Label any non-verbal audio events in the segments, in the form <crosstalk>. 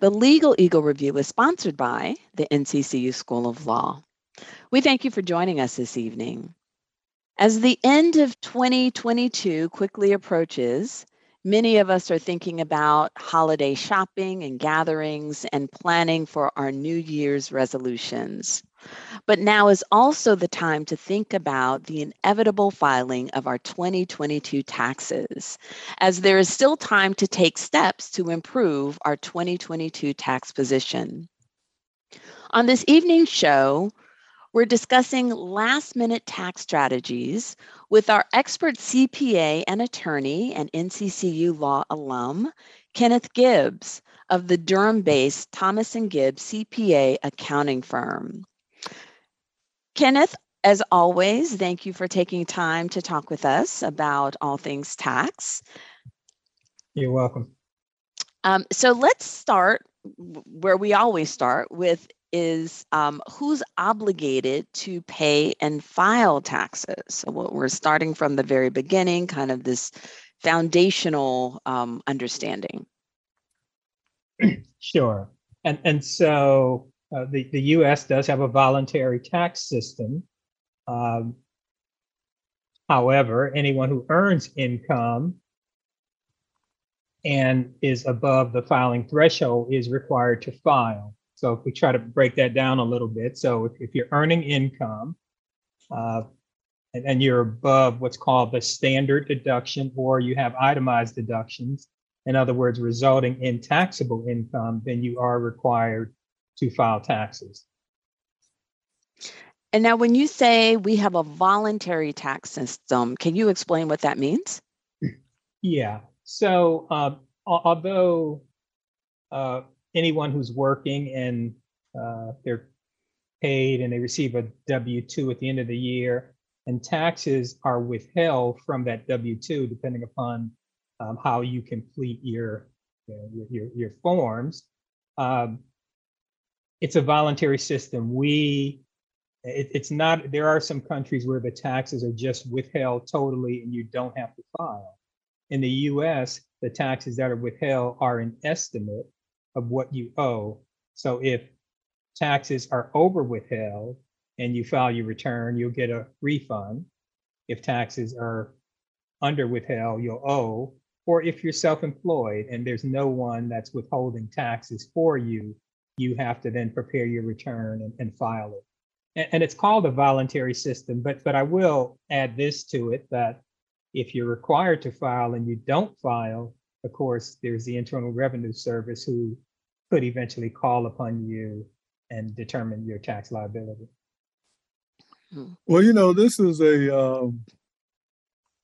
The Legal Eagle Review is sponsored by the NCCU School of Law. We thank you for joining us this evening. As the end of 2022 quickly approaches, many of us are thinking about holiday shopping and gatherings and planning for our New Year's resolutions. But now is also the time to think about the inevitable filing of our 2022 taxes, as there is still time to take steps to improve our 2022 tax position. On this evening's show, we're discussing last minute tax strategies with our expert CPA and attorney and NCCU law alum, Kenneth Gibbs of the Durham based Thomas and Gibbs CPA accounting firm. Kenneth, as always, thank you for taking time to talk with us about all things tax. You're welcome. Um, so let's start where we always start with is um, who's obligated to pay and file taxes. So we're starting from the very beginning, kind of this foundational um, understanding. <clears throat> Sure. And, and so uh, the, the US does have a voluntary tax system. Um, however, anyone who earns income and is above the filing threshold is required to file. So if we try to break that down a little bit, so if, if you're earning income uh, and, and you're above what's called the standard deduction, or you have itemized deductions, in other words, resulting in taxable income, then you are required to file taxes. And now, when you say we have a voluntary tax system, can you explain what that means? Yeah. So, uh, although uh, anyone who's working and uh, they're paid and they receive a W 2 at the end of the year, and taxes are withheld from that W 2, depending upon um, how you complete your, your, your, your forms. Um, it's a voluntary system. We, it, it's not, there are some countries where the taxes are just withheld totally and you don't have to file. In the US, the taxes that are withheld are an estimate of what you owe. So if taxes are over withheld and you file your return, you'll get a refund. If taxes are under withheld, you'll owe. Or if you're self employed and there's no one that's withholding taxes for you, you have to then prepare your return and, and file it. And, and it's called a voluntary system, but but I will add this to it that if you're required to file and you don't file, of course, there's the Internal Revenue Service who could eventually call upon you and determine your tax liability. Hmm. Well, you know, this is a um,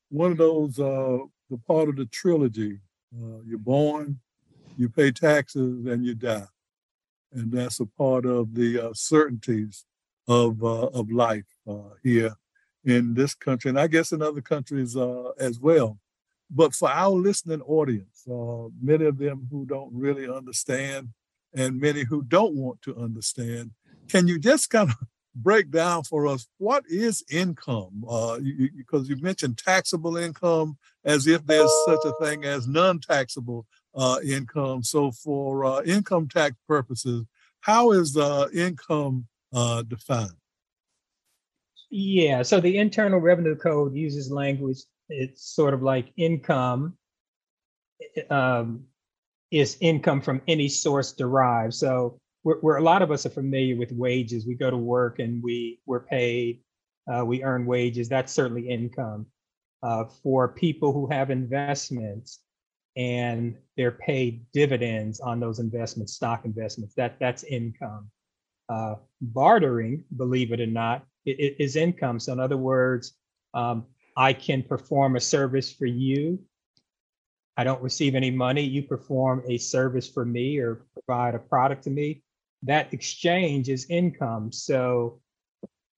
one of those uh, the part of the trilogy. Uh, you're born, you pay taxes, and you die and that's a part of the uh, certainties of uh, of life uh, here in this country, and I guess in other countries uh, as well. But for our listening audience, uh, many of them who don't really understand, and many who don't want to understand, can you just kind of <laughs> break down for us what is income? Uh, you, because you mentioned taxable income as if there's such a thing as non-taxable uh, income. So, for uh, income tax purposes, how is uh, income uh, defined? Yeah, so the Internal Revenue Code uses language. It's sort of like income um, is income from any source derived. So, where, a lot of us are familiar with wages, we go to work and we we're paid, uh, we earn wages. That's certainly income. Uh, for people who have investments, and they're paid dividends on those investments, stock investments. That that's income. Uh, bartering, believe it or not, it, it is income. So in other words, um, I can perform a service for you. I don't receive any money. You perform a service for me or provide a product to me. That exchange is income. So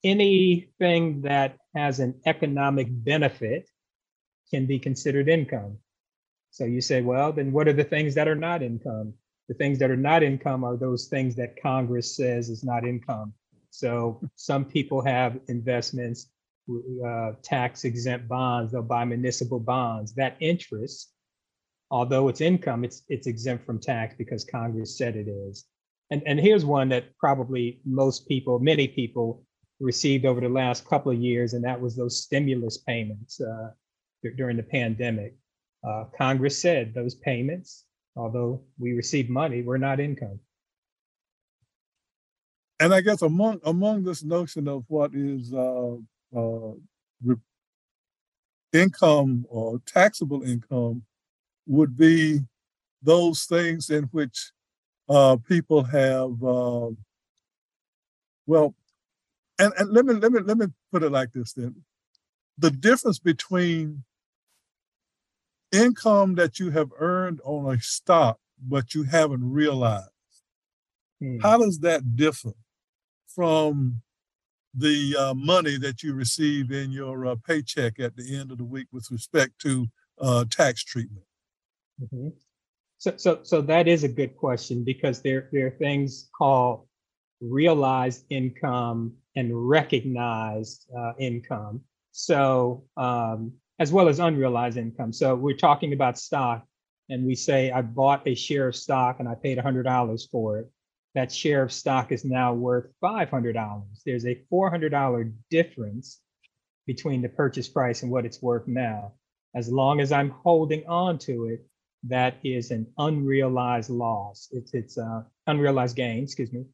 anything that has an economic benefit can be considered income. So you say, well, then what are the things that are not income? The things that are not income are those things that Congress says is not income. So some people have investments, uh, tax exempt bonds, they'll buy municipal bonds. That interest, although it's income, it's, it's exempt from tax because Congress said it is. And, and here's one that probably most people, many people received over the last couple of years, and that was those stimulus payments uh, during the pandemic. Uh, Congress said those payments, although we received money, were not income. And I guess among among this notion of what is uh, uh, income or taxable income would be those things in which uh, people have uh, well and, and let me let me let me put it like this then the difference between income that you have earned on a stock but you haven't realized hmm. how does that differ from the uh, money that you receive in your uh, paycheck at the end of the week with respect to uh, tax treatment mm-hmm. so, so so that is a good question because there there are things called realized income and recognized uh, income. So, um, as well as unrealized income. So, we're talking about stock, and we say, I bought a share of stock and I paid $100 for it. That share of stock is now worth $500. There's a $400 difference between the purchase price and what it's worth now. As long as I'm holding on to it, that is an unrealized loss. It's it's uh, unrealized gain, excuse me.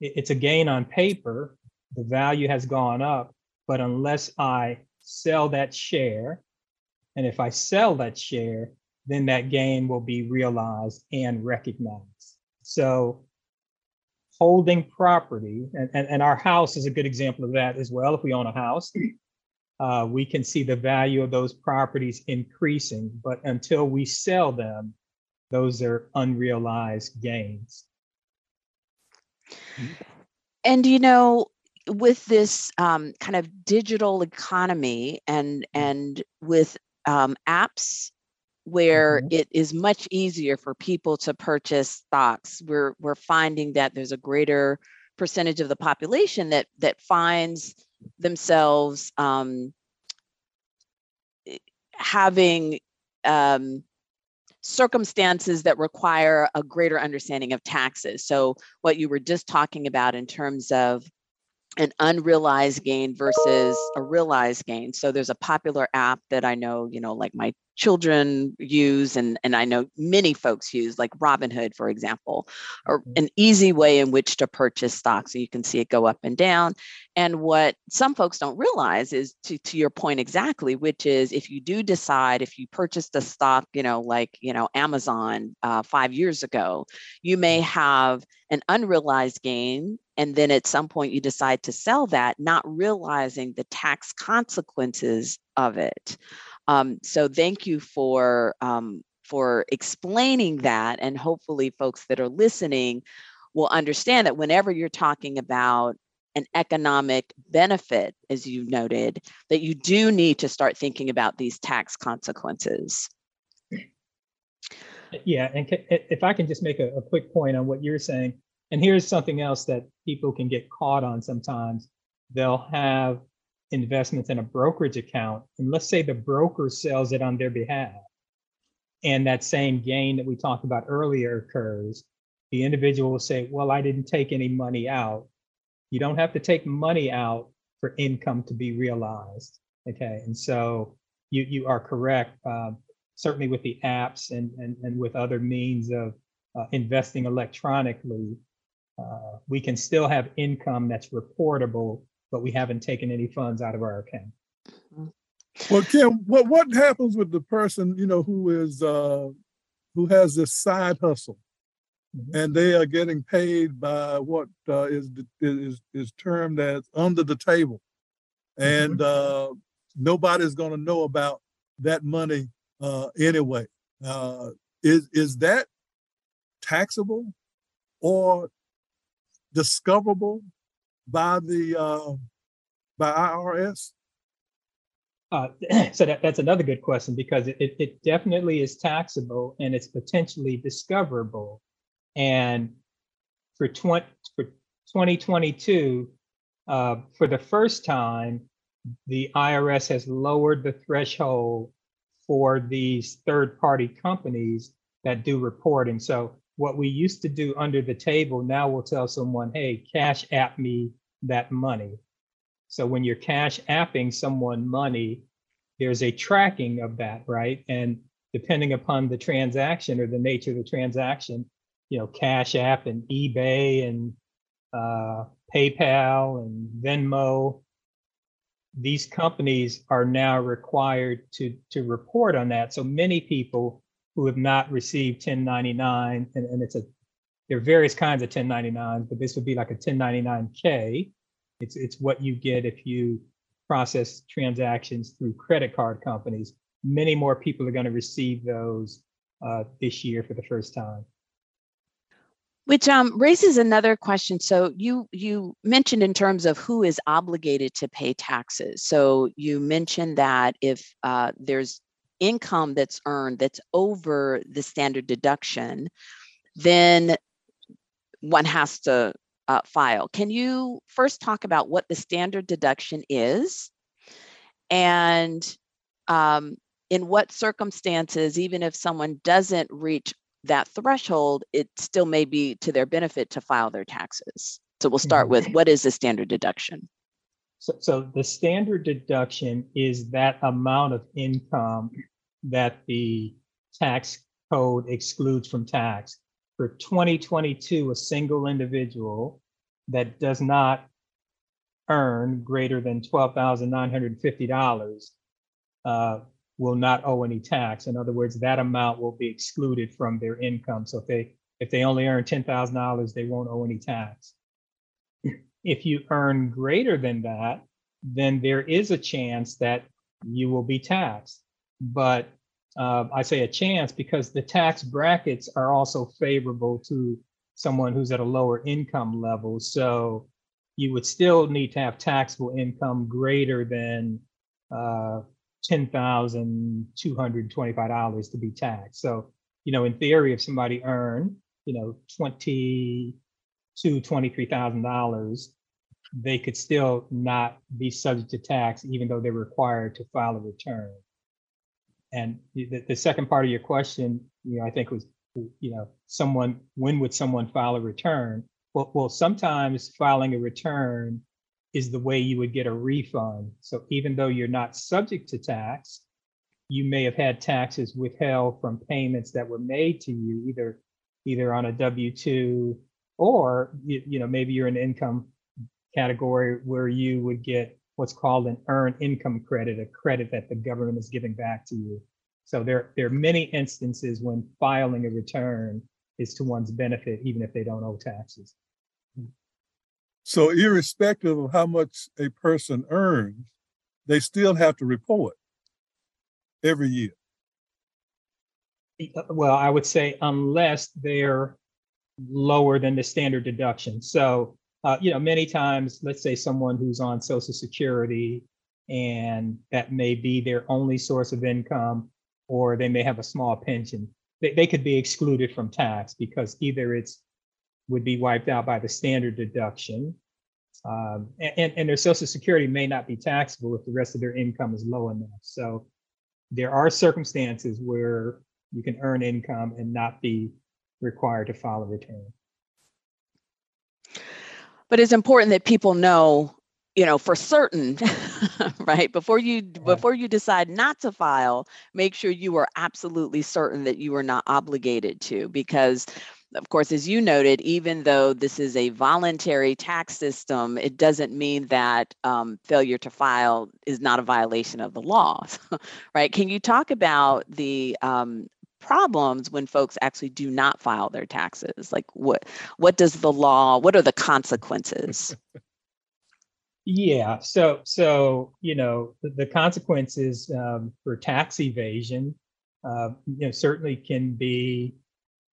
It's a gain on paper, the value has gone up, but unless I sell that share, and if I sell that share, then that gain will be realized and recognized. So holding property, and, and, and our house is a good example of that as well. If we own a house, <clears throat> uh, we can see the value of those properties increasing, but until we sell them, those are unrealized gains. And you know, with this um, kind of digital economy and mm. and with um, apps where mm-hmm. it is much easier for people to purchase stocks we're we're finding that there's a greater percentage of the population that that finds themselves um, eh, having um, circumstances that require a greater understanding of taxes so what you were just talking about in terms of an unrealized gain versus a realized gain. So there's a popular app that I know, you know, like my children use and, and I know many folks use, like Robinhood, for example, or mm-hmm. an easy way in which to purchase stocks. So you can see it go up and down. And what some folks don't realize is to, to your point exactly, which is if you do decide, if you purchased a stock, you know, like, you know, Amazon uh, five years ago, you may mm-hmm. have an unrealized gain. And then at some point you decide to sell that, not realizing the tax consequences of it. Um, so thank you for um, for explaining that, and hopefully, folks that are listening will understand that whenever you're talking about an economic benefit, as you noted, that you do need to start thinking about these tax consequences. Yeah, and if I can just make a, a quick point on what you're saying, and here's something else that people can get caught on sometimes. They'll have investments in a brokerage account, and let's say the broker sells it on their behalf, and that same gain that we talked about earlier occurs, the individual will say, Well, I didn't take any money out. You don't have to take money out for income to be realized. Okay. And so you, you are correct. Uh, certainly with the apps and, and, and with other means of uh, investing electronically, uh, we can still have income that's reportable but we haven't taken any funds out of our account. Well, Ken, what what happens with the person you know who is uh, who has this side hustle, mm-hmm. and they are getting paid by what uh, is is is termed as under the table, and mm-hmm. uh, nobody's going to know about that money uh, anyway. Uh, is is that taxable or discoverable by the uh, by IRS? Uh, so that, that's another good question because it, it, it definitely is taxable and it's potentially discoverable. And for 20, for 2022, uh, for the first time, the IRS has lowered the threshold for these third-party companies that do reporting. So what we used to do under the table, now we'll tell someone, hey, cash app me that money. So when you're cash apping someone money, there's a tracking of that, right? And depending upon the transaction or the nature of the transaction, you know, Cash App and eBay and uh, PayPal and Venmo, these companies are now required to to report on that. So many people who have not received 1099, and, and it's a there are various kinds of 1099s, but this would be like a 1099K. It's it's what you get if you process transactions through credit card companies. Many more people are going to receive those uh, this year for the first time. Which um, raises another question. So you you mentioned in terms of who is obligated to pay taxes. So you mentioned that if uh, there's income that's earned that's over the standard deduction, then one has to uh, file. Can you first talk about what the standard deduction is and um, in what circumstances, even if someone doesn't reach that threshold, it still may be to their benefit to file their taxes. So we'll start with what is the standard deduction? So, so the standard deduction is that amount of income that the tax code excludes from tax. For 2022, a single individual that does not earn greater than $12,950 uh, will not owe any tax. In other words, that amount will be excluded from their income. So if they if they only earn $10,000, they won't owe any tax. If you earn greater than that, then there is a chance that you will be taxed. But uh, I say a chance because the tax brackets are also favorable to someone who's at a lower income level. So you would still need to have taxable income greater than uh, $10,225 to be taxed. So, you know, in theory, if somebody earned, you know, twenty to $23,000, they could still not be subject to tax, even though they're required to file a return. And the, the second part of your question, you know, I think was, you know, someone, when would someone file a return? Well, well, sometimes filing a return is the way you would get a refund. So even though you're not subject to tax, you may have had taxes withheld from payments that were made to you either either on a W-2 or you, you know maybe you're an income category where you would get what's called an earned income credit, a credit that the government is giving back to you. So there, there are many instances when filing a return is to one's benefit, even if they don't owe taxes. So irrespective of how much a person earns, they still have to report every year. Uh, well, I would say unless they're lower than the standard deduction. So, uh, you know, many times, let's say someone who's on Social Security and that may be their only source of income, or they may have a small pension, they, they could be excluded from tax because either it's would be wiped out by the standard deduction. Um, and, and their social security may not be taxable if the rest of their income is low enough. So there are circumstances where you can earn income and not be required to file a return. But it's important that people know, you know, for certain, <laughs> right? Before you before you decide not to file, make sure you are absolutely certain that you are not obligated to because of course, as you noted, even though this is a voluntary tax system, it doesn't mean that um, failure to file is not a violation of the law, <laughs> right? Can you talk about the um, problems when folks actually do not file their taxes? Like, what what does the law? What are the consequences? <laughs> yeah, so so you know the, the consequences um, for tax evasion, uh, you know, certainly can be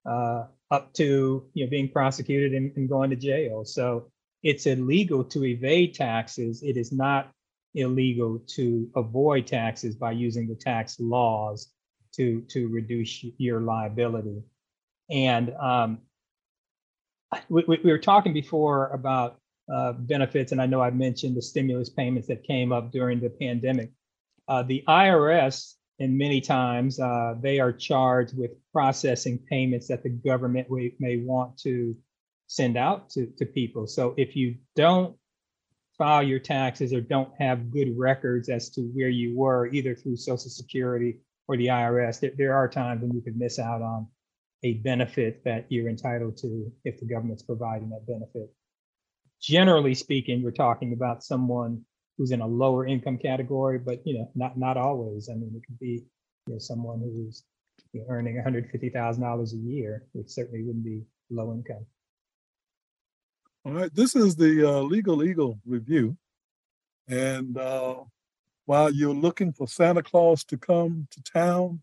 uh, up to you know being prosecuted and, and going to jail. So it's illegal to evade taxes. It is not illegal to avoid taxes by using the tax laws to to reduce your liability. And um, we, we, were talking before about uh, benefits, and I know I mentioned the stimulus payments that came up during the pandemic. Uh, the IRS, and many times, uh, they are charged with processing payments that the government may, may want to send out to, to people. So if you don't file your taxes or don't have good records as to where you were, either through Social Security or the IRS, there, there are times when you could miss out on a benefit that you're entitled to if the government's providing that benefit. Generally speaking, we're talking about someone who's in a lower income category, but you know, not not always. I mean, it could be you know someone who's you know, earning $150,000 a year, which certainly wouldn't be low income. All right, this is the uh, Legal Eagle review. And uh, while you're looking for Santa Claus to come to town,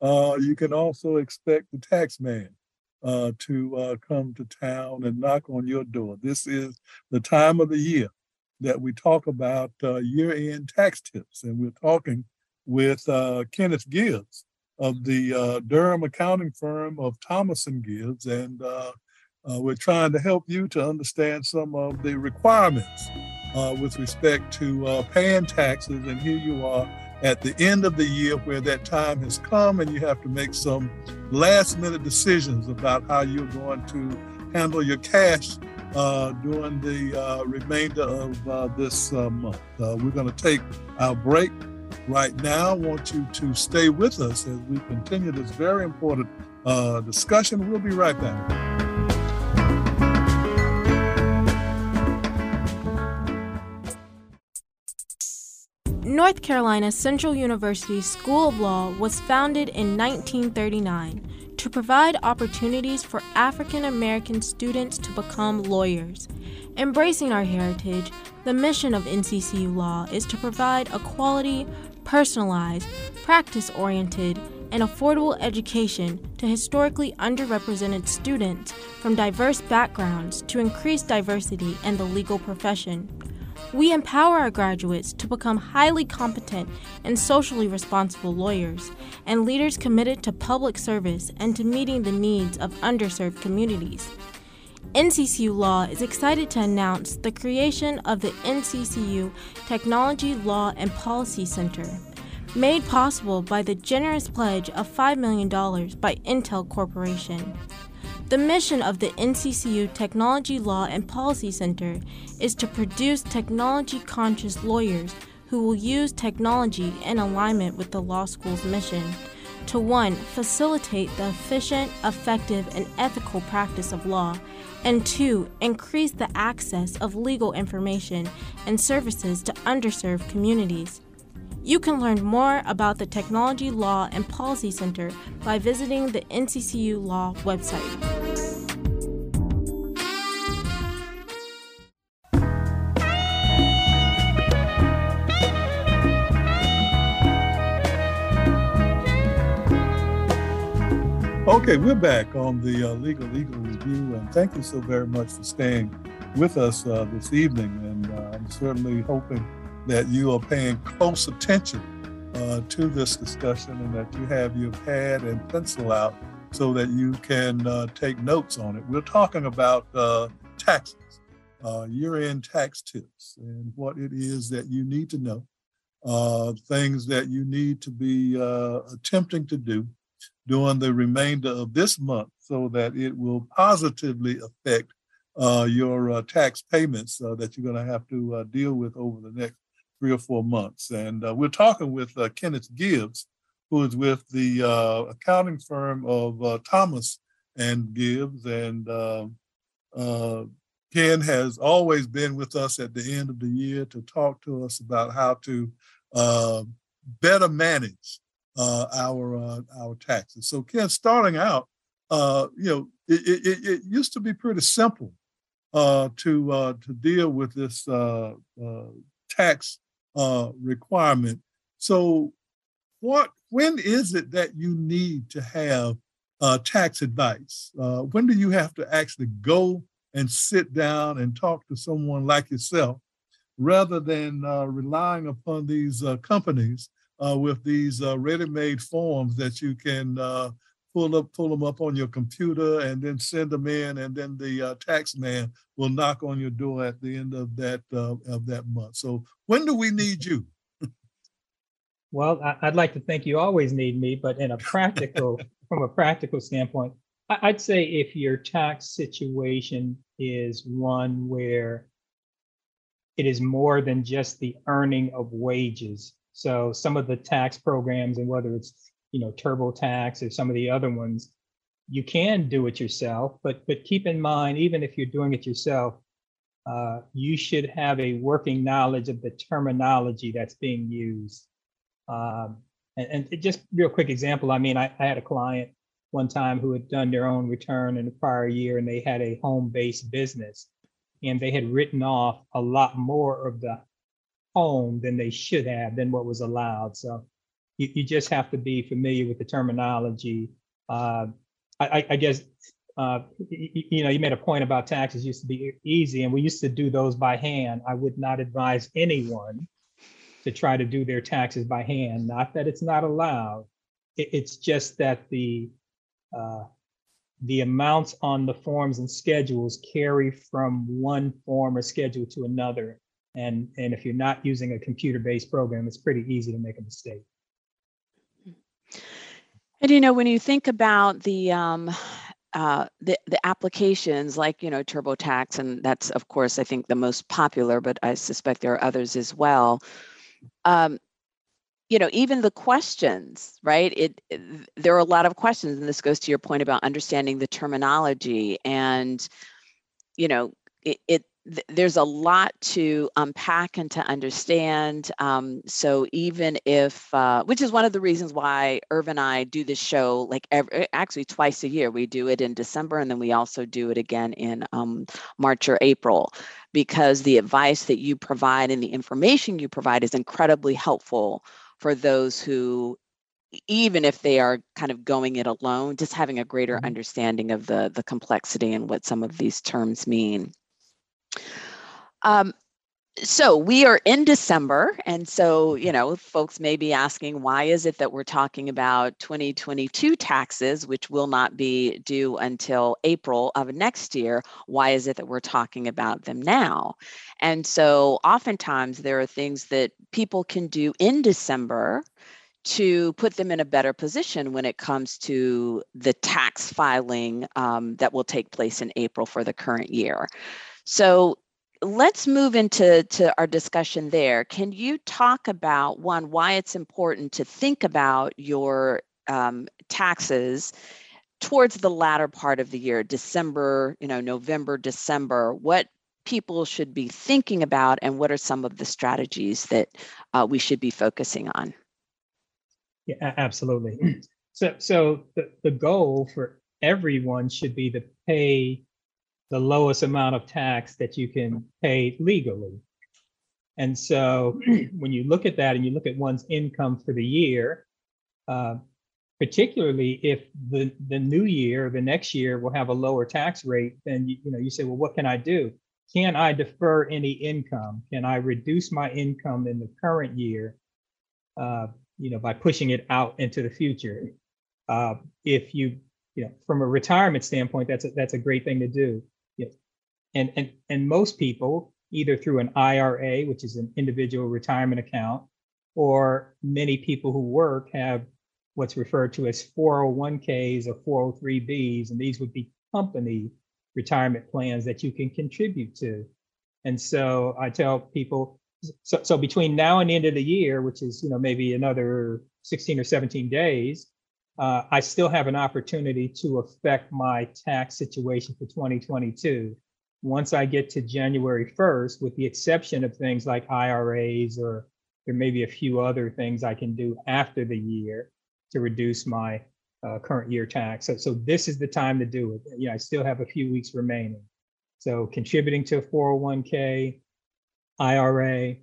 uh, you can also expect the tax man uh, to uh, come to town and knock on your door. This is the time of the year that we talk about uh, year-end tax tips, and we're talking with uh, Kenneth Gibbs of the uh, Durham accounting firm of Thomas and Gibbs, and we're trying to help you to understand some of the requirements with respect to paying taxes. And here you are at the end of the year where that time has come and you have to make some last minute decisions about how you're going to handle your cash uh, during the uh, remainder of uh, this uh, month. Uh, we're going to take our break right now. I want you to stay with us as we continue this very important uh, discussion. We'll be right back. North Carolina Central University School of Law was founded in 1939 to provide opportunities for African American students to become lawyers. Embracing our heritage, the mission of NCCU Law is to provide a quality, personalized, practice oriented, and affordable education to historically underrepresented students from diverse backgrounds to increase diversity in the legal profession. We empower our graduates to become highly competent and socially responsible lawyers and leaders committed to public service and to meeting the needs of underserved communities. NCCU Law is excited to announce the creation of the NCCU Technology Law and Policy Center, made possible by the generous pledge of $5 million by Intel Corporation. The mission of the NCCU Technology Law and Policy Center is to produce technology conscious lawyers who will use technology in alignment with the law school's mission to 1. facilitate the efficient, effective, and ethical practice of law, and 2. increase the access of legal information and services to underserved communities. You can learn more about the Technology Law and Policy Center by visiting the NCCU Law website. Okay, we're back on the uh, Legal Eagle Review, and thank you so very much for staying with us uh, this evening. And uh, I'm certainly hoping that you are paying close attention uh, to this discussion and that you have your pad and pencil out so that you can uh, take notes on it. We're talking about uh, taxes, year end tax tips, and what it is that you need to know, things that you need to be attempting to do during the remainder of this month so that it will positively affect your tax payments that you're going to have to deal with over the next three or four months. And uh, we're talking with uh, Kenneth Gibbs, who is with the uh, accounting firm of uh, Thomas and Gibbs. And um, uh, Ken has always been with us at the end of the year to talk to us about how to uh, better manage our our taxes. So Ken, starting out, you know, it, it, it, used to be pretty simple to to deal with this tax uh, requirement. So, what when is it that you need to have uh, tax advice? Uh, when do you have to actually go and sit down and talk to someone like yourself rather than uh, relying upon these uh, companies uh, with these uh, ready-made forms that you can uh, pull up, pull them up on your computer, and then send them in, and then the uh, tax man will knock on your door at the end of that of that month. So when do we need you? <laughs> well, I, would like to think you always need me, but in a <laughs> practical, from a practical standpoint, I'd say if your tax situation is one where it is more than just the earning of wages. So some of the tax programs and whether it's you know TurboTax or some of the other ones, you can do it yourself. But but keep in mind, even if you're doing it yourself, uh, you should have a working knowledge of the terminology that's being used. Um, and, and just real quick example, I mean, I, I had a client one time who had done their own return in the prior year and they had a home-based business and they had written off a lot more of the home than they should have than what was allowed. So you, you just have to be familiar with the terminology. Uh, I, I, guess uh, you, you, know you made a point about taxes used to be easy, and we used to do those by hand. I would not advise anyone to try to do their taxes by hand. Not that it's not allowed. It, it's just that the uh, the amounts on the forms and schedules carry from one form or schedule to another. And, and if you're not using a computer-based program, it's pretty easy to make a mistake. And you know, when you think about the um, uh, the the applications like you know TurboTax, and that's of course I think the most popular, but I suspect there are others as well. Um, you know even the questions right it, it, there are a lot of questions and this goes to your point about understanding the terminology and you know it, it there's a lot to unpack and to understand. Um, so even if, uh, which is one of the reasons why Irv and I do this show like every, actually twice a year. We do it in December and then we also do it again in um, March or April, because the advice that you provide and the information you provide is incredibly helpful for those who even if they are kind of going it alone just having a greater mm-hmm. understanding of the the complexity and what some of these terms mean um, so we are in December, and so you know, folks may be asking, why is it that we're talking about 2022 taxes, which will not be due until April of next year? Why is it that we're talking about them now? And so, oftentimes, there are things that people can do in December to put them in a better position when it comes to the tax filing um, that will take place in April for the current year. So let's move into to our discussion there. Can you talk about one, why it's important to think about your um, taxes towards the latter part of the year, December, you know, November, December, what people should be thinking about and what are some of the strategies that uh, we should be focusing on? Yeah, absolutely. <clears throat> So, so the, the goal for everyone should be to pay the lowest amount of tax that you can pay legally. And so <clears throat> when you look at that and you look at one's income for the year, uh, particularly if the, the new year, the next year will have a lower tax rate, then you, you know you say, well, what can I do? Can I defer any income? Can I reduce my income in the current year, uh, you know, by pushing it out into the future? Uh, if you, you know, from a retirement standpoint, that's a, that's a great thing to do and, and, and most people, either through an IRA, which is an individual retirement account, or many people who work have what's referred to as 401ks or 403bs, and these would be company retirement plans that you can contribute to. And so I tell people, so, so between now and the end of the year, which is you know maybe another 16 or 17 days, uh, I still have an opportunity to affect my tax situation for 2022 once I get to January 1st, with the exception of things like IRAs or there may be a few other things I can do after the year to reduce my uh, current year tax. So, so this is the time to do it. Yeah, I still have a few weeks remaining. So contributing to a 401k, IRA,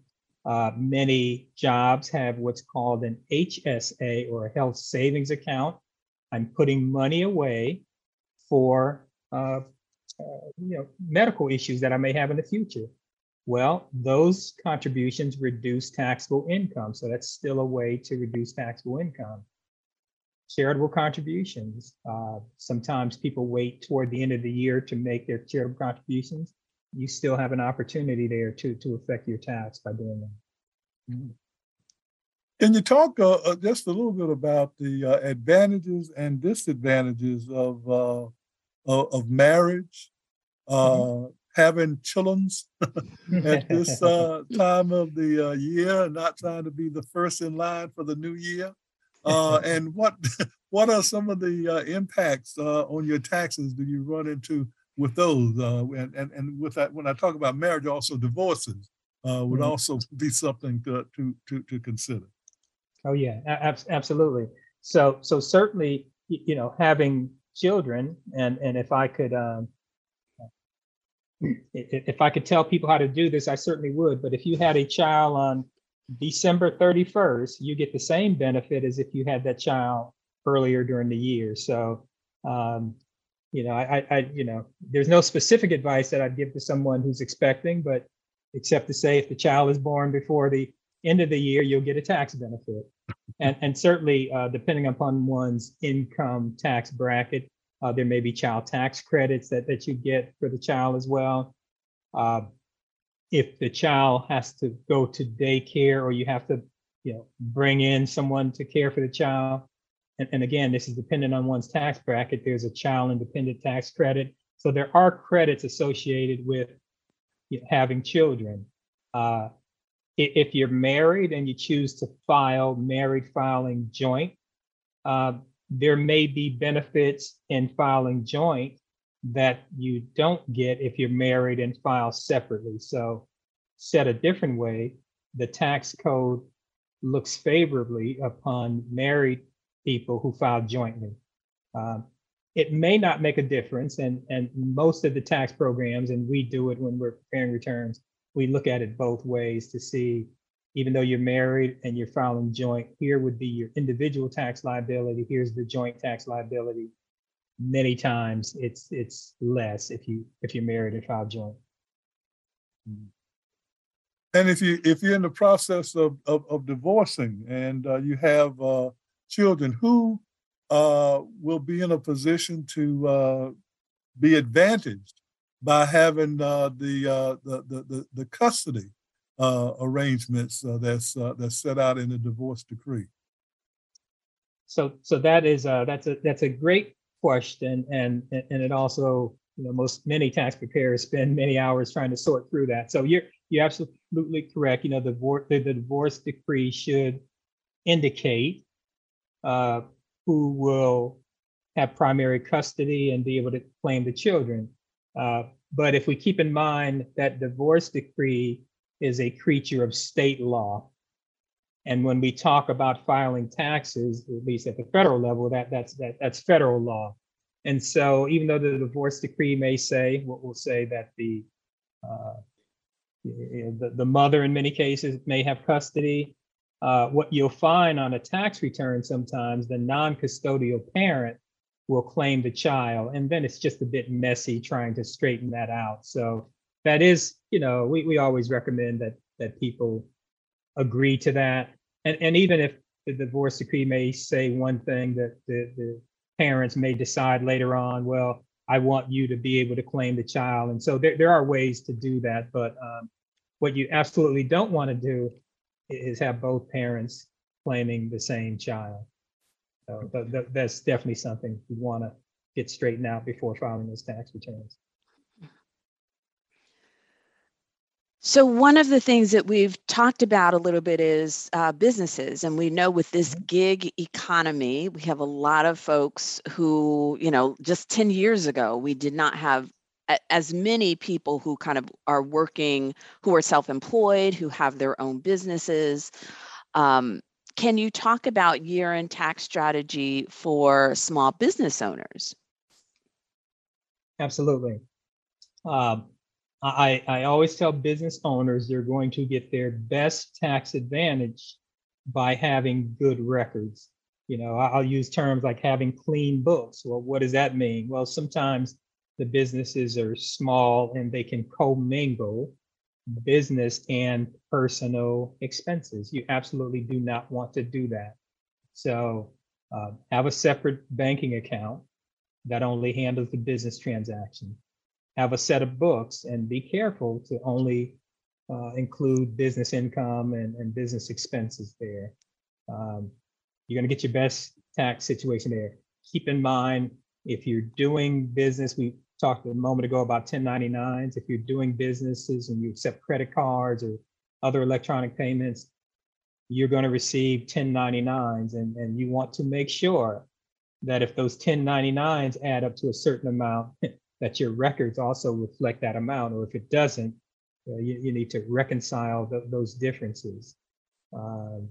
uh, many jobs have what's called an HSA or a health savings account. I'm putting money away for uh, you know, medical issues that I may have in the future. Well, those contributions reduce taxable income. So that's still a way to reduce taxable income. Charitable contributions. Uh, sometimes people wait toward the end of the year to make their charitable contributions. You still have an opportunity there to, to affect your tax by doing that. Mm-hmm. Can you talk uh, uh, just a little bit about the uh, advantages and disadvantages of uh, of, marriage, mm-hmm. Uh, having chillums <laughs> at this uh, <laughs> time of the year, not trying to be the first in line for the new year, <laughs> and what what are some of the impacts on your taxes do you run into with those? and, and and with that, when I talk about marriage, also divorces would mm-hmm. also be something to to to, to consider. Oh yeah, ab- absolutely. So so certainly you know having children and and if I could um, if I could tell people how to do this, I certainly would. But if you had a child on December 31st, you get the same benefit as if you had that child earlier during the year. So, um, you know, I, I, you know, there's no specific advice that I'd give to someone who's expecting, but except to say if the child is born before the end of the year, you'll get a tax benefit. And, and certainly, uh, depending upon one's income tax bracket, uh, there may be child tax credits that, that you get for the child as well. Uh, if the child has to go to daycare or you have to, you know, bring in someone to care for the child, and, and again, this is dependent on one's tax bracket, there's a child and dependent tax credit. So there are credits associated with you know, having children. Uh, if you're married and you choose to file married filing joint, uh, there may be benefits in filing joint that you don't get if you're married and file separately. So, said a different way, the tax code looks favorably upon married people who file jointly. Um, it may not make a difference, and, and most of the tax programs, and we do it when we're preparing returns, we look at it both ways to see, even though you're married and you're filing joint, here would be your individual tax liability. Here's the joint tax liability. Many times it's it's less if you if you're married and file joint. Mm-hmm. And if you if you're in the process of of, of divorcing and uh, you have uh, children, who uh, will be in a position to uh, be advantaged by having uh, the, uh, the, the, the custody uh, arrangements uh, that's uh, that's set out in the divorce decree. So so that is that's a that's a great question, and and it also you know most many tax preparers spend many hours trying to sort through that. So you're you're absolutely correct. You know the the, the divorce decree should indicate who will have primary custody and be able to claim the children. Uh, but if we keep in mind that divorce decree is a creature of state law, and when we talk about filing taxes, at least at the federal level, that that's that that's federal law. And so, even though the divorce decree may say, what we'll say that the uh, the, the mother in many cases may have custody. Uh, what you'll find on a tax return sometimes, the non-custodial parent will claim the child. And then it's just a bit messy trying to straighten that out. So that is, you know, we, we always recommend that that people agree to that. And and even if the divorce decree may say one thing that the, the parents may decide later on, well, I want you to be able to claim the child. And so there, there are ways to do that. But um, what you absolutely don't want to do is have both parents claiming the same child. So that, that's definitely something we want to get straightened out before filing those tax returns. So, one of the things that we've talked about a little bit is uh, businesses. And we know with this mm-hmm. gig economy, we have a lot of folks who, you know, just 10 years ago, we did not have as many people who kind of are working, who are self employed, who have their own businesses. Um, can you talk about year-end tax strategy for small business owners? Absolutely. Um, I, I always tell business owners they're going to get their best tax advantage by having good records. You know, I'll use terms like having clean books. Well, what does that mean? Well, sometimes the businesses are small and they can commingle business and personal expenses. You absolutely do not want to do that. So uh, have a separate banking account that only handles the business transaction. Have a set of books and be careful to only uh, include business income and, and business expenses there. Um, you're going to get your best tax situation there. Keep in mind, if you're doing business, we talked a moment ago about 1099s. If you're doing businesses and you accept credit cards or other electronic payments, you're going to receive 1099s and, and you want to make sure that if those 1099s add up to a certain amount, <laughs> that your records also reflect that amount, or if it doesn't, uh, you, you need to reconcile the, those differences. Um,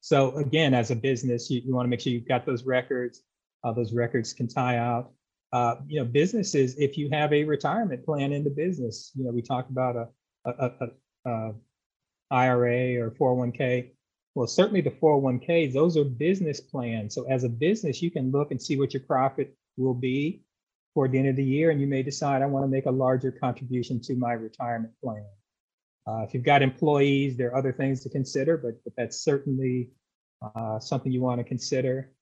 so again, as a business, you, you want to make sure you've got those records. Uh, those records can tie out. Uh, you know, businesses, if you have a retirement plan in the business, you know, we talk about a, a, a, a IRA or 401k. Well, certainly the 401ks, those are business plans. So as a business, you can look and see what your profit will be toward the end of the year, and you may decide I want to make a larger contribution to my retirement plan. Uh, if you've got employees, there are other things to consider, but, but that's certainly uh, something you want to consider.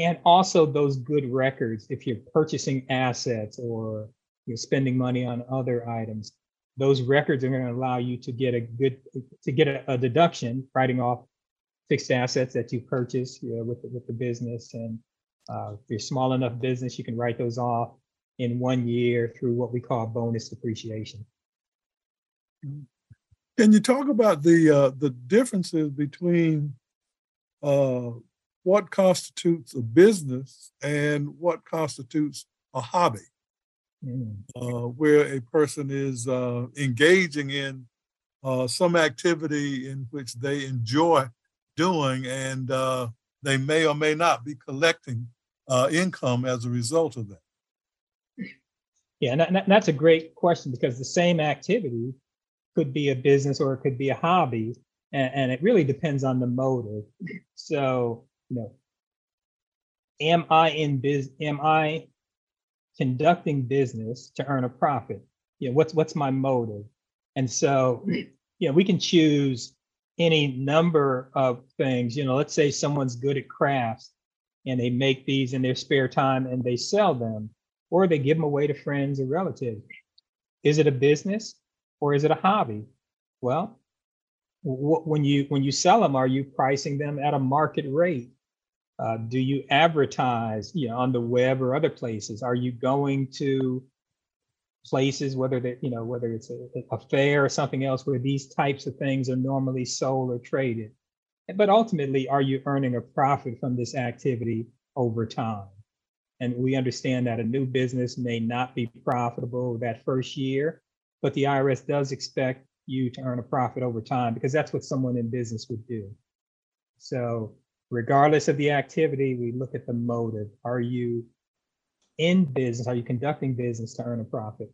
And also those good records, if you're purchasing assets or you're spending money on other items, those records are going to allow you to get a good to get a, a deduction writing off fixed assets that you purchase you know, with the, with the business. And uh, if you're small enough business you can write those off in one year through what we call bonus depreciation. Can you talk about the uh, the differences between uh, what constitutes a business and what constitutes a hobby mm. uh, where a person is uh, engaging in uh, some activity in which they enjoy doing, and uh, they may or may not be collecting uh, income as a result of that. Yeah, and, that, that's a great question because the same activity could be a business or it could be a hobby, and it really depends on the motive. So, you know, am I in biz? Am I conducting business to earn a profit? You know, what's what's my motive? And so, you know, we can choose any number of things. You know, let's say someone's good at crafts and they make these in their spare time and they sell them, or they give them away to friends or relatives. Is it a business or is it a hobby? Well, when you when you sell them, are you pricing them at a market rate? Uh, do you advertise you know, on the web or other places? Are you going to places, whether they, you know, whether it's a, a fair or something else where these types of things are normally sold or traded? But ultimately, are you earning a profit from this activity over time? And we understand that a new business may not be profitable that first year, but the IRS does expect you to earn a profit over time because that's what someone in business would do. So regardless of the activity, we look at the motive. Are you in business? Are you conducting business to earn a profit?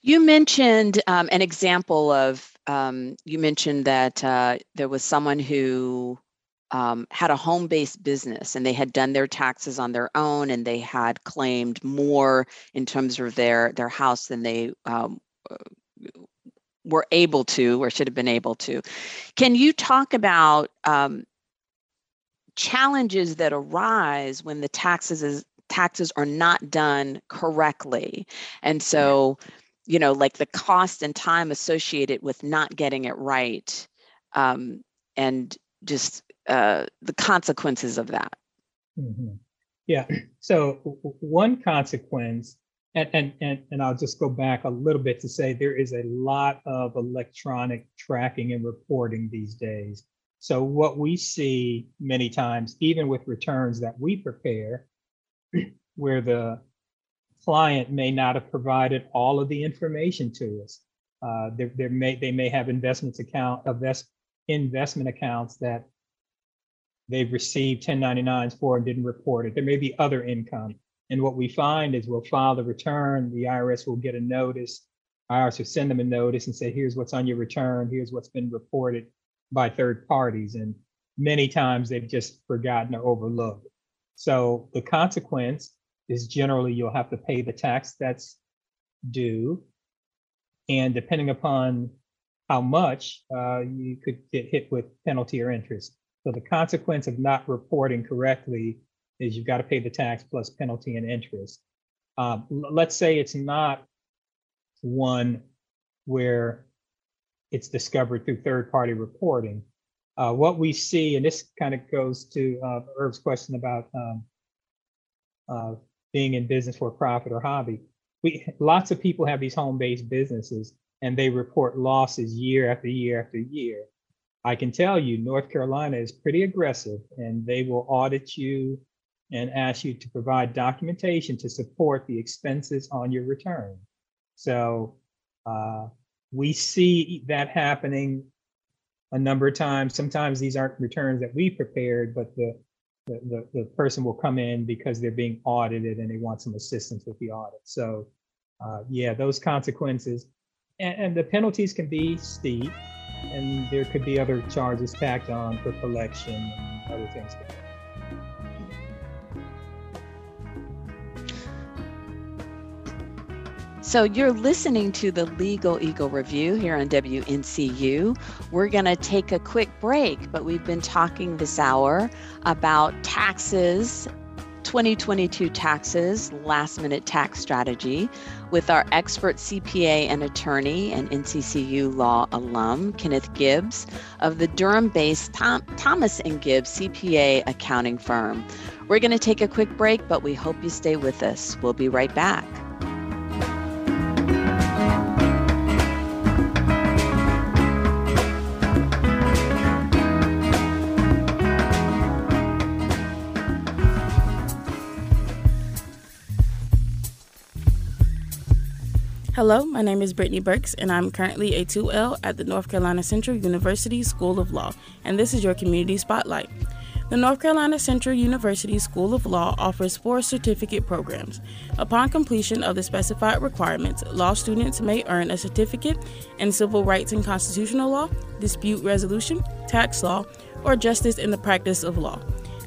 You mentioned um, an example of, um, you mentioned that uh, there was someone who um, had a home based business and they had done their taxes on their own and they had claimed more in terms of their, their house than they um, were able to or should have been able to. Can you talk about um, challenges that arise when the taxes is, taxes are not done correctly? And so, you know, like the cost and time associated with not getting it right, um, and just uh, the consequences of that. Mm-hmm. Yeah. So one consequence and, and, and, and I'll just go back a little bit to say there is a lot of electronic tracking and reporting these days. So what we see many times, even with returns that we prepare, <clears throat> where the client may not have provided all of the information to us. Uh, there, there may they may have investments account invest, investment accounts that they've received 1099s for and didn't report it. There may be other income. And what we find is we'll file the return, the IRS will get a notice. IRS will send them a notice and say, here's what's on your return, here's what's been reported by third parties. And many times they've just forgotten or overlooked. So the consequence is generally you'll have to pay the tax that's due. And depending upon how much, uh, you could get hit with penalty or interest. So the consequence of not reporting correctly is you've got to pay the tax plus penalty and interest. Um, let's say it's not one where it's discovered through third-party reporting. Uh, what we see, and this kind of goes to uh, Herb's question about um, uh, being in business for profit or hobby. We lots of people have these home-based businesses, and they report losses year after year after year. I can tell you, North Carolina is pretty aggressive, and they will audit you and ask you to provide documentation to support the expenses on your return. So uh, we see that happening a number of times. Sometimes these aren't returns that we prepared, but the the, the, the person will come in because they're being audited and they want some assistance with the audit. So uh, yeah, those consequences and, and the penalties can be steep and there could be other charges tacked on for collection and other things. So you're listening to the Legal Eagle Review here on WNCU. We're going to take a quick break, but we've been talking this hour about taxes 2022 taxes, last minute tax strategy with our expert CPA and attorney and NCCU law alum, Kenneth Gibbs of the Durham based Tom- Thomas and Gibbs CPA accounting firm. We're going to take a quick break, but we hope you stay with us. We'll be right back. Hello, my name is Brittany Burks, and I'm currently a 2L at the North Carolina Central University School of Law, and this is your Community Spotlight. The North Carolina Central University School of Law offers four certificate programs. Upon completion of the specified requirements, law students may earn a certificate in civil rights and constitutional law, dispute resolution, tax law, or justice in the practice of law.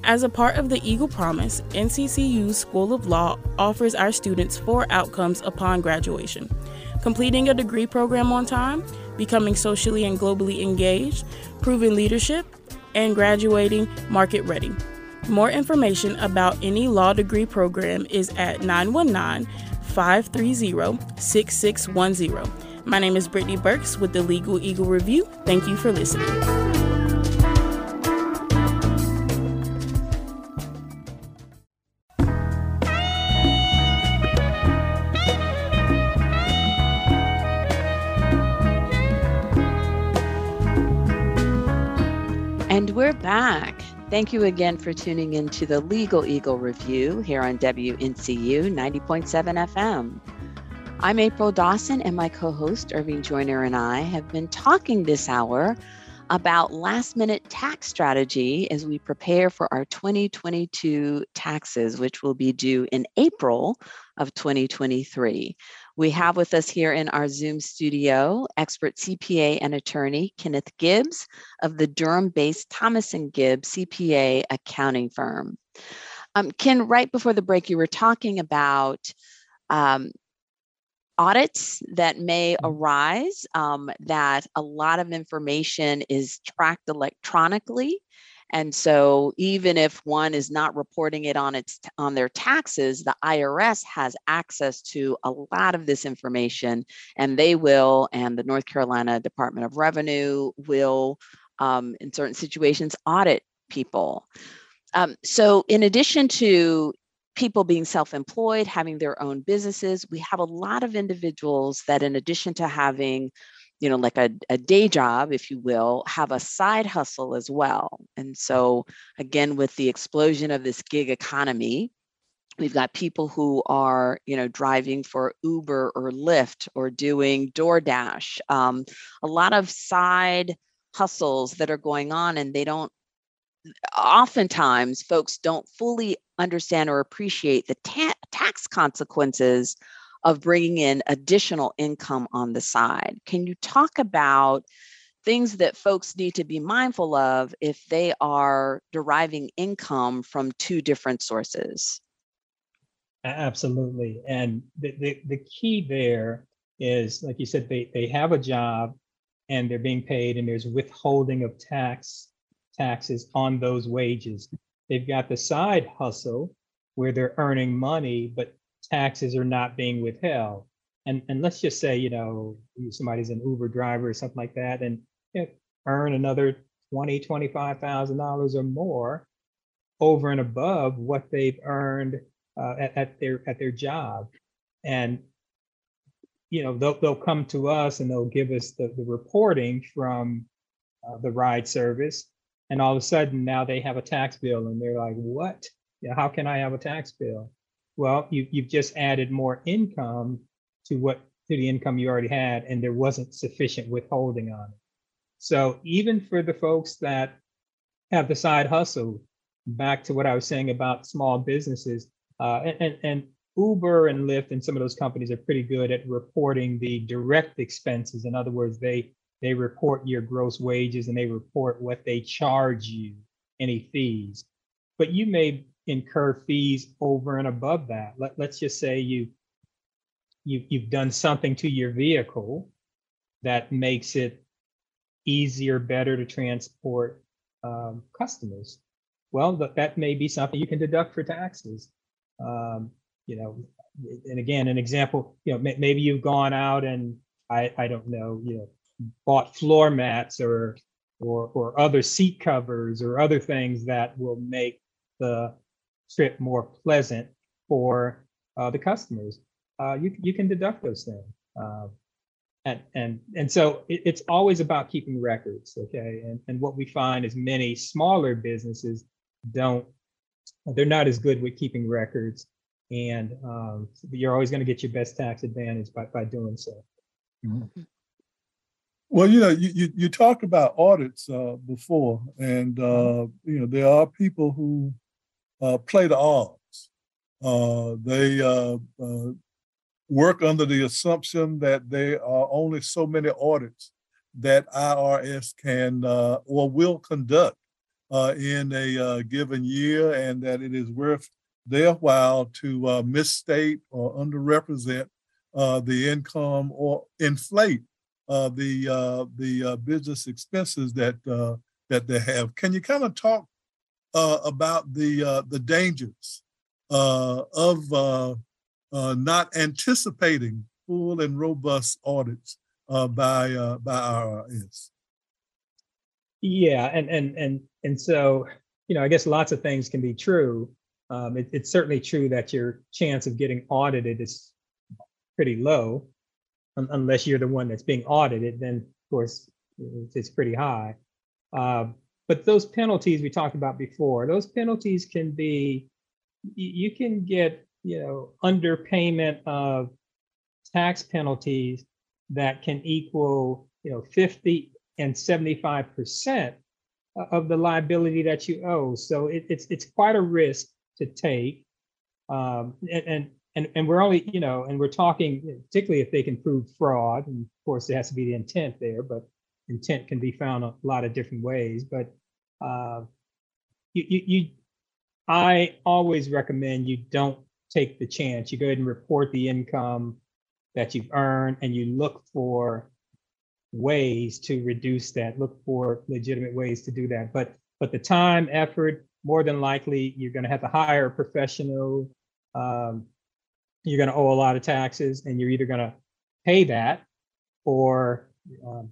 As a part of the Eagle Promise, NCCU's School of Law offers our students four outcomes upon graduation completing a degree program on time, becoming socially and globally engaged, proving leadership, and graduating market ready. More information about any law degree program is at 919 530 6610. My name is Brittany Burks with the Legal Eagle Review. Thank you for listening. We're back. Thank you again for tuning in to the Legal Eagle Review here on WNCU 90.7 FM. I'm April Dawson, and my co host, Irving Joyner, and I have been talking this hour about last minute tax strategy as we prepare for our 2022 taxes, which will be due in April of 2023. We have with us here in our Zoom studio expert CPA and attorney Kenneth Gibbs of the Durham based Thomas and Gibbs CPA accounting firm. Um, Ken, right before the break, you were talking about um, audits that may mm-hmm. arise, um, that a lot of information is tracked electronically and so even if one is not reporting it on its on their taxes, the IRS has access to a lot of this information and they will and the North Carolina Department of Revenue will um, in certain situations audit people. Um, so in addition to people being self-employed, having their own businesses, we have a lot of individuals that in addition to having you know, like a, a day job, if you will, have a side hustle as well. And so, again, with the explosion of this gig economy, we've got people who are, you know, driving for Uber or Lyft or doing DoorDash. Um, a lot of side hustles that are going on, and they don't. Oftentimes, folks don't fully understand or appreciate the ta- tax consequences of bringing in additional income on the side. Can you talk about things that folks need to be mindful of if they are deriving income from two different sources? Absolutely. And the, the, the key there is, like you said, they, they have a job and they're being paid and there's withholding of tax taxes on those wages. They've got the side hustle where they're earning money, but taxes are not being withheld. And, and let's just say, you know, somebody's an Uber driver or something like that and you know, earn another 20, $25,000 or more over and above what they've earned uh, at, at their at their job, and you know they'll they'll come to us and they'll give us the, the reporting from uh, the ride service, and all of a sudden now they have a tax bill and they're like, what? How can I have a tax bill? Well, you you've just added more income to what to the income you already had, and there wasn't sufficient withholding on it. So even for the folks that have the side hustle, back to what I was saying about small businesses, uh, and, and, and Uber and Lyft and some of those companies are pretty good at reporting the direct expenses. In other words, they they report your gross wages and they report what they charge you, any fees. But you may incur fees over and above that. Let, let's just say you, you you've done something to your vehicle that makes it easier, better to transport um, customers. Well, that, that may be something you can deduct for taxes. Um, you know, and again, an example, you know, maybe you've gone out and I, I don't know, you know, bought floor mats or or or other seat covers or other things that will make the trip more pleasant for uh, the customers. Uh, you you can deduct those things, uh, and and and so it, it's always about keeping records, okay? And and what we find is many smaller businesses don't they're not as good with keeping records and um, you're always going to get your best tax advantage by, by doing so mm-hmm. well you know you, you, you talked about audits uh, before and uh, mm-hmm. you know there are people who play the odds uh, they uh, uh, work under the assumption that there are only so many audits that irs can or will conduct uh, in a uh, given year and that it is worth their while to uh, misstate or underrepresent uh, the income or inflate uh, the uh, the business expenses that that they have. Can you kind of talk Uh, about the uh, the dangers uh, of not anticipating full and robust audits by by IRS? Yeah, and and and and so you know, I guess lots of things can be true. Um, it, it's certainly true that your chance of getting audited is pretty low, un- unless you're the one that's being audited. Then, of course, it's, it's pretty high. Uh, but those penalties we talked about before, those penalties can be, you can get, you know, underpayment of tax penalties that can equal, you know, 50 and 75% of the liability that you owe. So it, it's it's quite a risk to take. Um, and, and and we're only you know and we're talking particularly if they can prove fraud and of course there has to be the intent there but intent can be found a lot of different ways but uh, you, you, you i always recommend you don't take the chance. You go ahead and report the income that you've earned and you look for ways to reduce that. Look for legitimate ways to do that. But but the time effort more than likely you're going to have to hire a professional um, you're going to owe a lot of taxes and you're either going to pay that or um,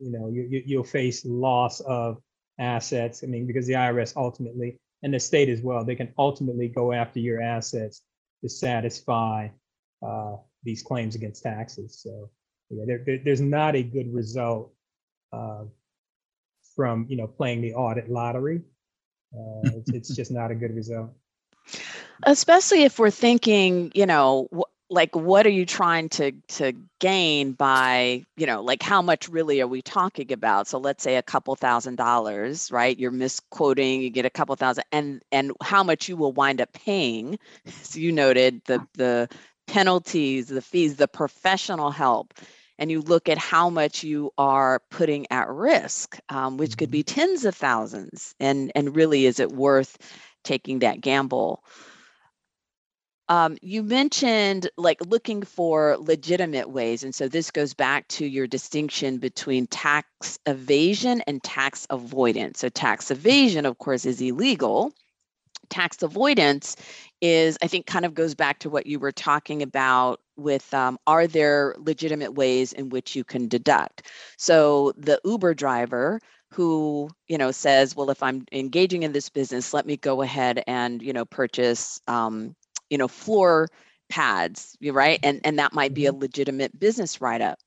you know you, you, you'll face loss of assets i mean because the irs ultimately and the state as well they can ultimately go after your assets to satisfy uh, these claims against taxes so yeah, there, there, there's not a good result uh, from you know playing the audit lottery. Uh, it's, it's <laughs> just not a good result. Especially if we're thinking, you know, like what are you trying to to gain by you know like how much really are we talking about so let's say a couple thousand dollars right you're misquoting you get a couple thousand and and how much you will wind up paying <laughs> so you noted the the penalties the fees the professional help and you look at how much you are putting at risk, um, which could be mm-hmm. tens of thousands, and and really is it worth taking that gamble? Um, you mentioned like looking for legitimate ways. And so this goes back to your distinction between tax evasion and tax avoidance. So, tax evasion, of course, is illegal. Tax avoidance is, I think, kind of goes back to what you were talking about with um, are there legitimate ways in which you can deduct? So, the Uber driver who you know says well if i'm engaging in this business let me go ahead and you know purchase um, you know floor pads right and and that might be a mm-hmm. legitimate business write up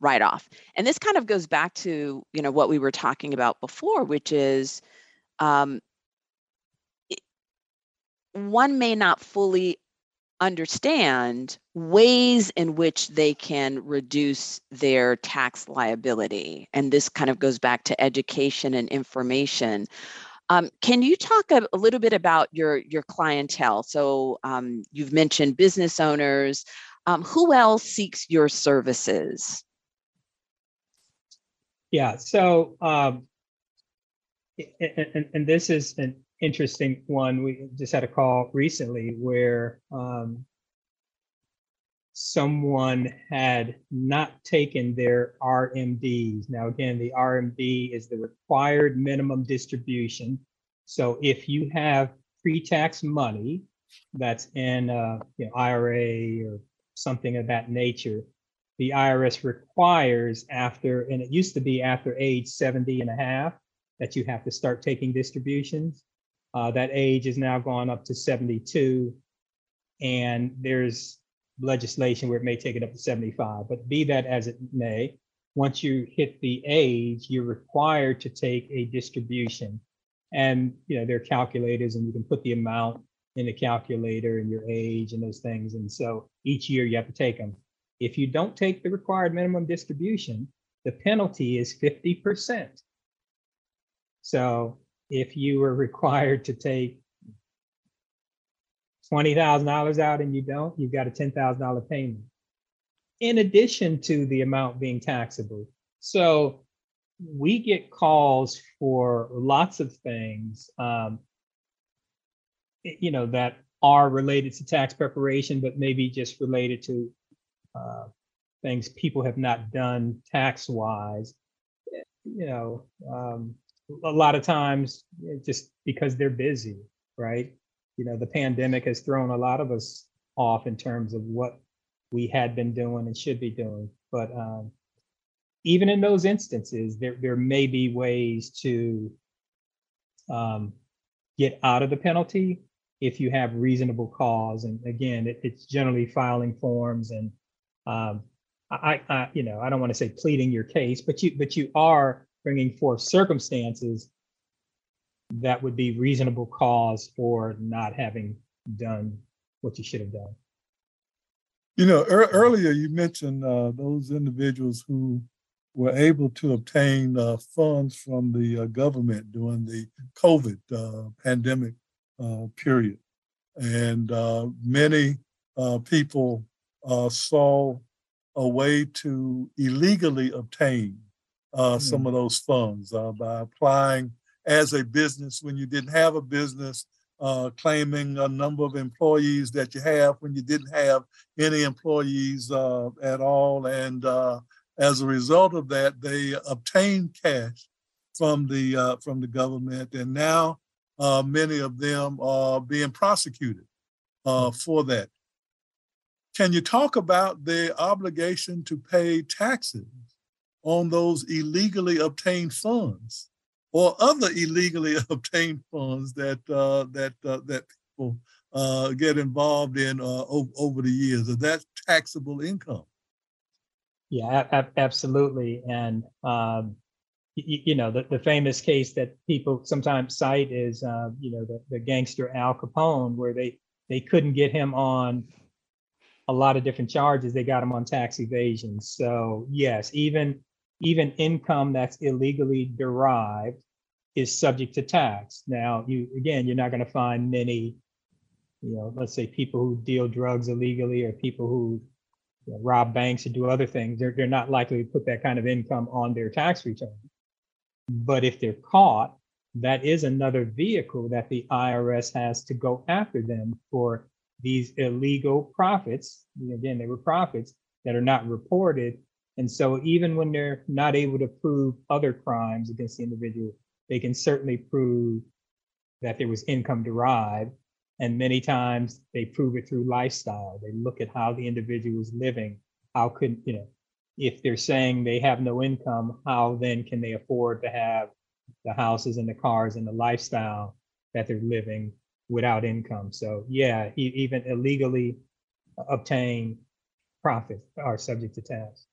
write off and this kind of goes back to you know what we were talking about before which is um, one may not fully understand ways in which they can reduce their tax liability. And this kind of goes back to education and information. Um, can you talk a, a, little bit about your, your clientele? So um, you've mentioned business owners. Um, who else seeks your services? Yeah, so um, and, and, this is an interesting one. We just had a call recently where um, someone had not taken their RMDs. Now, again, the RMD is the required minimum distribution. So if you have pre-tax money that's in a you know, IRA or something of that nature, the IRS requires after, and it used to be after age 70 and a half, that you have to start taking distributions. Uh, that age is now gone up to 72, and there's legislation where it may take it up to 75. But be that as it may, once you hit the age, you're required to take a distribution. And you know there are calculators, and you can put the amount in the calculator and your age and those things. And so each year you have to take them. If you don't take the required minimum distribution, the penalty is 50%. So if you were required to take $20,000 out and you don't, you've got a $10,000 payment in addition to the amount being taxable. So we get calls for lots of things, um, you know, that are related to tax preparation, but maybe just related to uh, things people have not done tax wise. You know, um, a lot of times just because they're busy, right? You know, the pandemic has thrown a lot of us off in terms of what we had been doing and should be doing. But um, even in those instances, there there may be ways to um, get out of the penalty if you have reasonable cause. And again, it, it's generally filing forms and um, I, I, you know, I don't want to say pleading your case, but you, but you are bringing forth circumstances that would be reasonable cause for not having done what you should have done. You know, er- earlier you mentioned uh, those individuals who were able to obtain uh, funds from the uh, government during the COVID uh, pandemic uh, period. And uh, many people saw a way to illegally obtain uh, some mm. of those funds uh, by applying as a business when you didn't have a business, uh, claiming a number of employees that you have when you didn't have any employees uh, at all. And uh, as a result of that, they obtained cash from the uh, from the government, and now many of them are being prosecuted mm. for that. Can you talk about the obligation to pay taxes on those illegally obtained funds or other illegally <laughs> obtained funds that uh, that uh, that people uh, get involved in uh, over, over the years. Is that taxable income? Yeah, absolutely. And um, you, you, know, the, the famous case that people sometimes cite is, uh, you know, the, the gangster Al Capone, where they they couldn't get him on a lot of different charges. They got him on tax evasion. So yes, even even income that's illegally derived is subject to tax. Now, you again, you're not going to find many, you know, let's say people who deal drugs illegally or people who you know, rob banks and do other things. They're they're not likely to put that kind of income on their tax return. But if they're caught, that is another vehicle that the IRS has to go after them for these illegal profits. Again, they were profits that are not reported. And so even when they're not able to prove other crimes against the individual, they can certainly prove that there was income derived. And many times they prove it through lifestyle. They look at how the individual is living. How could, you know, if they're saying they have no income, how then can they afford to have the houses and the cars and the lifestyle that they're living without income? So yeah, even illegally obtained profits are subject to tax.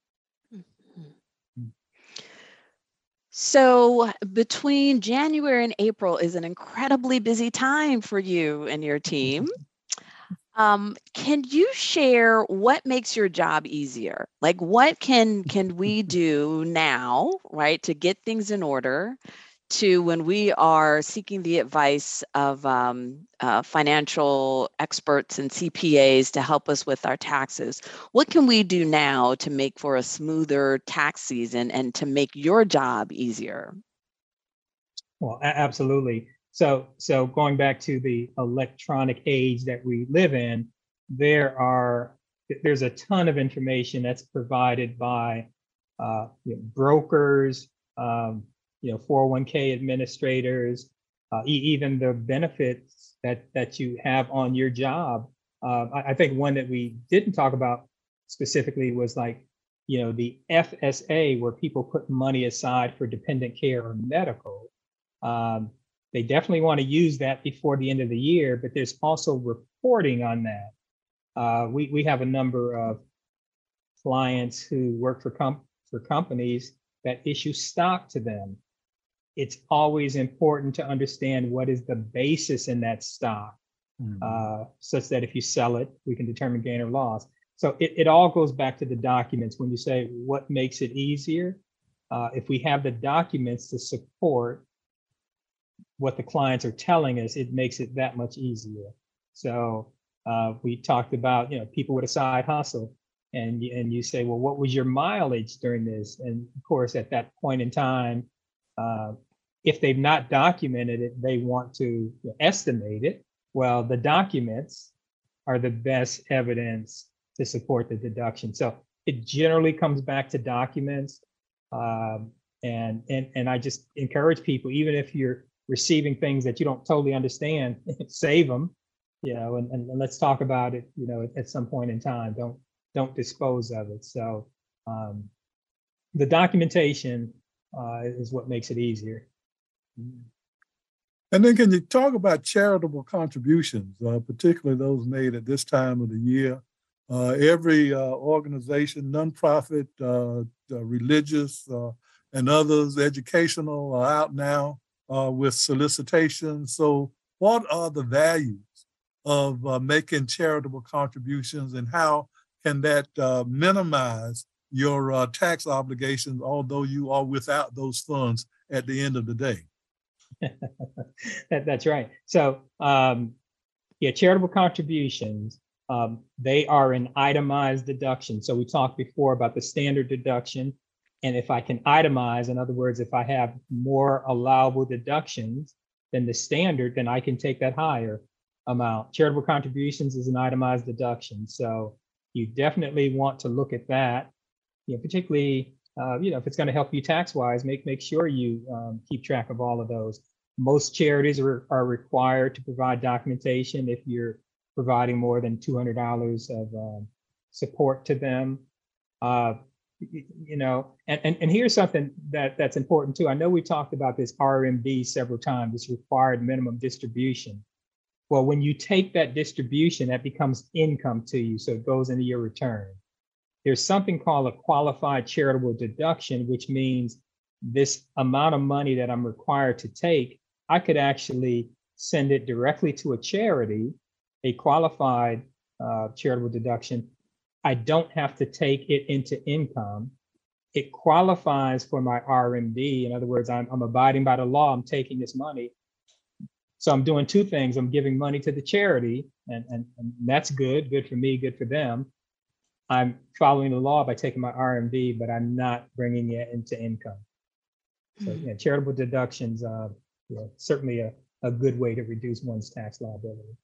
So, between January and April is an incredibly busy time for you and your team. <laughs> Um, can you share what makes your job easier? Like, what can can we <laughs> do now, right, to get things in order to when we are seeking the advice of um, uh, financial experts and CPAs to help us with our taxes. What can we do now to make for a smoother tax season and to make your job easier? Well, absolutely. So, so going back to the electronic age that we live in, there are there's a ton of information that's provided by uh, you know, brokers, um, you know 401k administrators uh, even the benefits that that you have on your job. Uh, I, I, think one that we didn't talk about specifically was like you know the fsa where people put money aside for dependent care or medical. Um, they definitely want to use that before the end of the year but there's also reporting on that. Uh, we, we have a number of clients who work for, com- for companies that issue stock to them it's always important to understand what is the basis in that stock, mm-hmm. uh, such that if you sell it, we can determine gain or loss. So it, it all goes back to the documents. When you say what makes it easier, uh, if we have the documents to support what the clients are telling us, it makes it that much easier. So uh, we talked about you know people with a side hustle, and and you say, well, what was your mileage during this? And of course, at that point in time, uh, if they've not documented it, they want to estimate it. Well, the documents are the best evidence to support the deduction. So it generally comes back to documents. Um, and, and, and I just encourage people, even if you're receiving things that you don't totally understand, <laughs> save them, you know, and, and let's talk about it, you know, at, at some point in time. Don't, don't dispose of it. So um, the documentation uh, is what makes it easier. And then, can you talk about charitable contributions, uh, particularly those made at this time of the year? Uh, every uh, organization, nonprofit, uh, religious, uh, and others, educational, are out now with solicitations. So, what are the values of making charitable contributions, and how can that minimize your tax obligations, although you are without those funds at the end of the day? <laughs> that, that's right. So, um, yeah, charitable contributions, um, they are an itemized deduction. So we talked before about the standard deduction. And if I can itemize, in other words, if I have more allowable deductions than the standard, then I can take that higher amount. Charitable contributions is an itemized deduction. So you definitely want to look at that, you know, particularly uh, you know, if it's going to help you tax wise, make make sure you um, keep track of all of those. Most charities are, are required to provide documentation if you're providing more than $200 of um, support to them. Uh, you know, and, and, and here's something that, that's important too. I know we talked about this RMD several times, this required minimum distribution. Well, when you take that distribution, that becomes income to you. So it goes into your return there's something called a qualified charitable deduction, which means this amount of money that I'm required to take, I could actually send it directly to a charity, a qualified uh, charitable deduction. I don't have to take it into income. It qualifies for my RMD. In other words, I'm, I'm abiding by the law. I'm taking this money. So I'm doing two things. I'm giving money to the charity, and, and, and that's good, good for me, good for them. I'm following the law by taking my RMD, but I'm not bringing it into income. So mm-hmm. yeah, charitable deductions, uh, yeah, certainly a, a good way to reduce one's tax liability.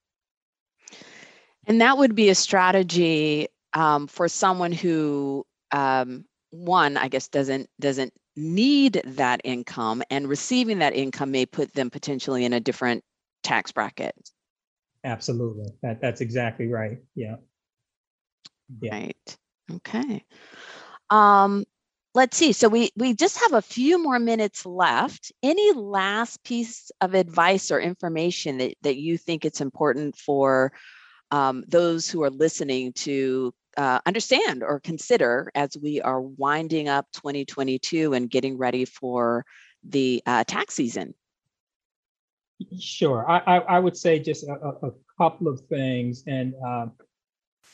And that would be a strategy um, for someone who, um, one, I guess, doesn't doesn't need that income, and receiving that income may put them potentially in a different tax bracket. Absolutely, that that's exactly right. Yeah. Yeah. Right. Okay. Um, let's see. So we we just have a few more minutes left. Any last piece of advice or information that that you think it's important for um, those who are listening to uh, understand or consider as we are winding up 2022 and getting ready for the uh, tax season? Sure. I, I, I would say just a, a, couple of things. And, um,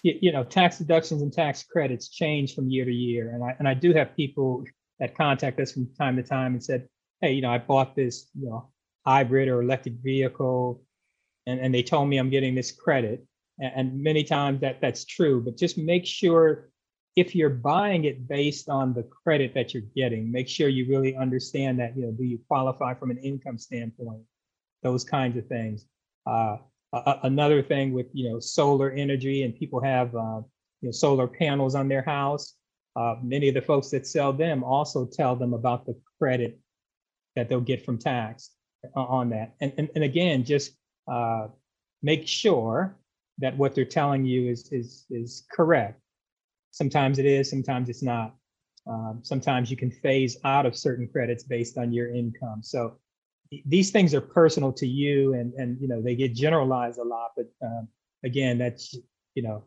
you, know, tax deductions and tax credits change from year to year. And I, and I do have people that contact us from time to time and said, hey, you know, I bought this, you know, hybrid or electric vehicle and, and they told me I'm getting this credit. And many times that that's true but just make sure if you're buying it based on the credit that you're getting make sure you really understand that you know do you qualify from an income standpoint? Those kinds of things. Uh, another thing with you know solar energy and people have uh, you know solar panels on their house uh, many of the folks that sell them also tell them about the credit that they'll get from tax on that and and, and again just uh, make sure that what they're telling you is is is correct. Sometimes it is, sometimes it's not. Um, sometimes you can phase out of certain credits based on your income. So these things are personal to you, and and you know they get generalized a lot. But um, again, that's you know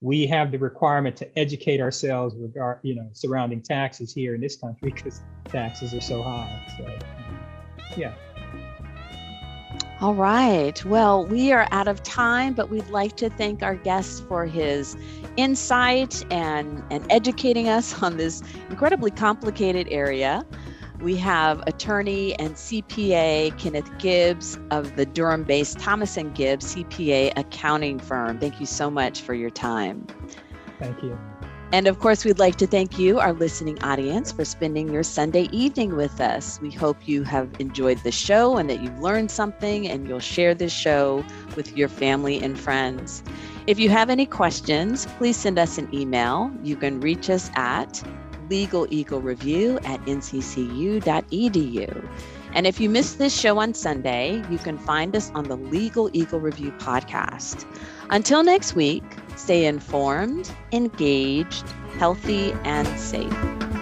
we have the requirement to educate ourselves regard you know surrounding taxes here in this country because taxes are so high. So yeah. All right. Well, we are out of time, but we'd like to thank our guest for his insight and, and educating us on this incredibly complicated area. We have attorney and CPA Kenneth Gibbs of the Durham based Thomas and Gibbs CPA accounting firm. Thank you so much for your time. Thank you. And of course, we'd like to thank you, our listening audience, for spending your Sunday evening with us. We hope you have enjoyed the show and that you've learned something and you'll share this show with your family and friends. If you have any questions, please send us an email. You can reach us at legaleaglereview at nccu.edu. And if you missed this show on Sunday, you can find us on the Legal Eagle Review podcast. Until next week, stay informed, engaged, healthy, and safe.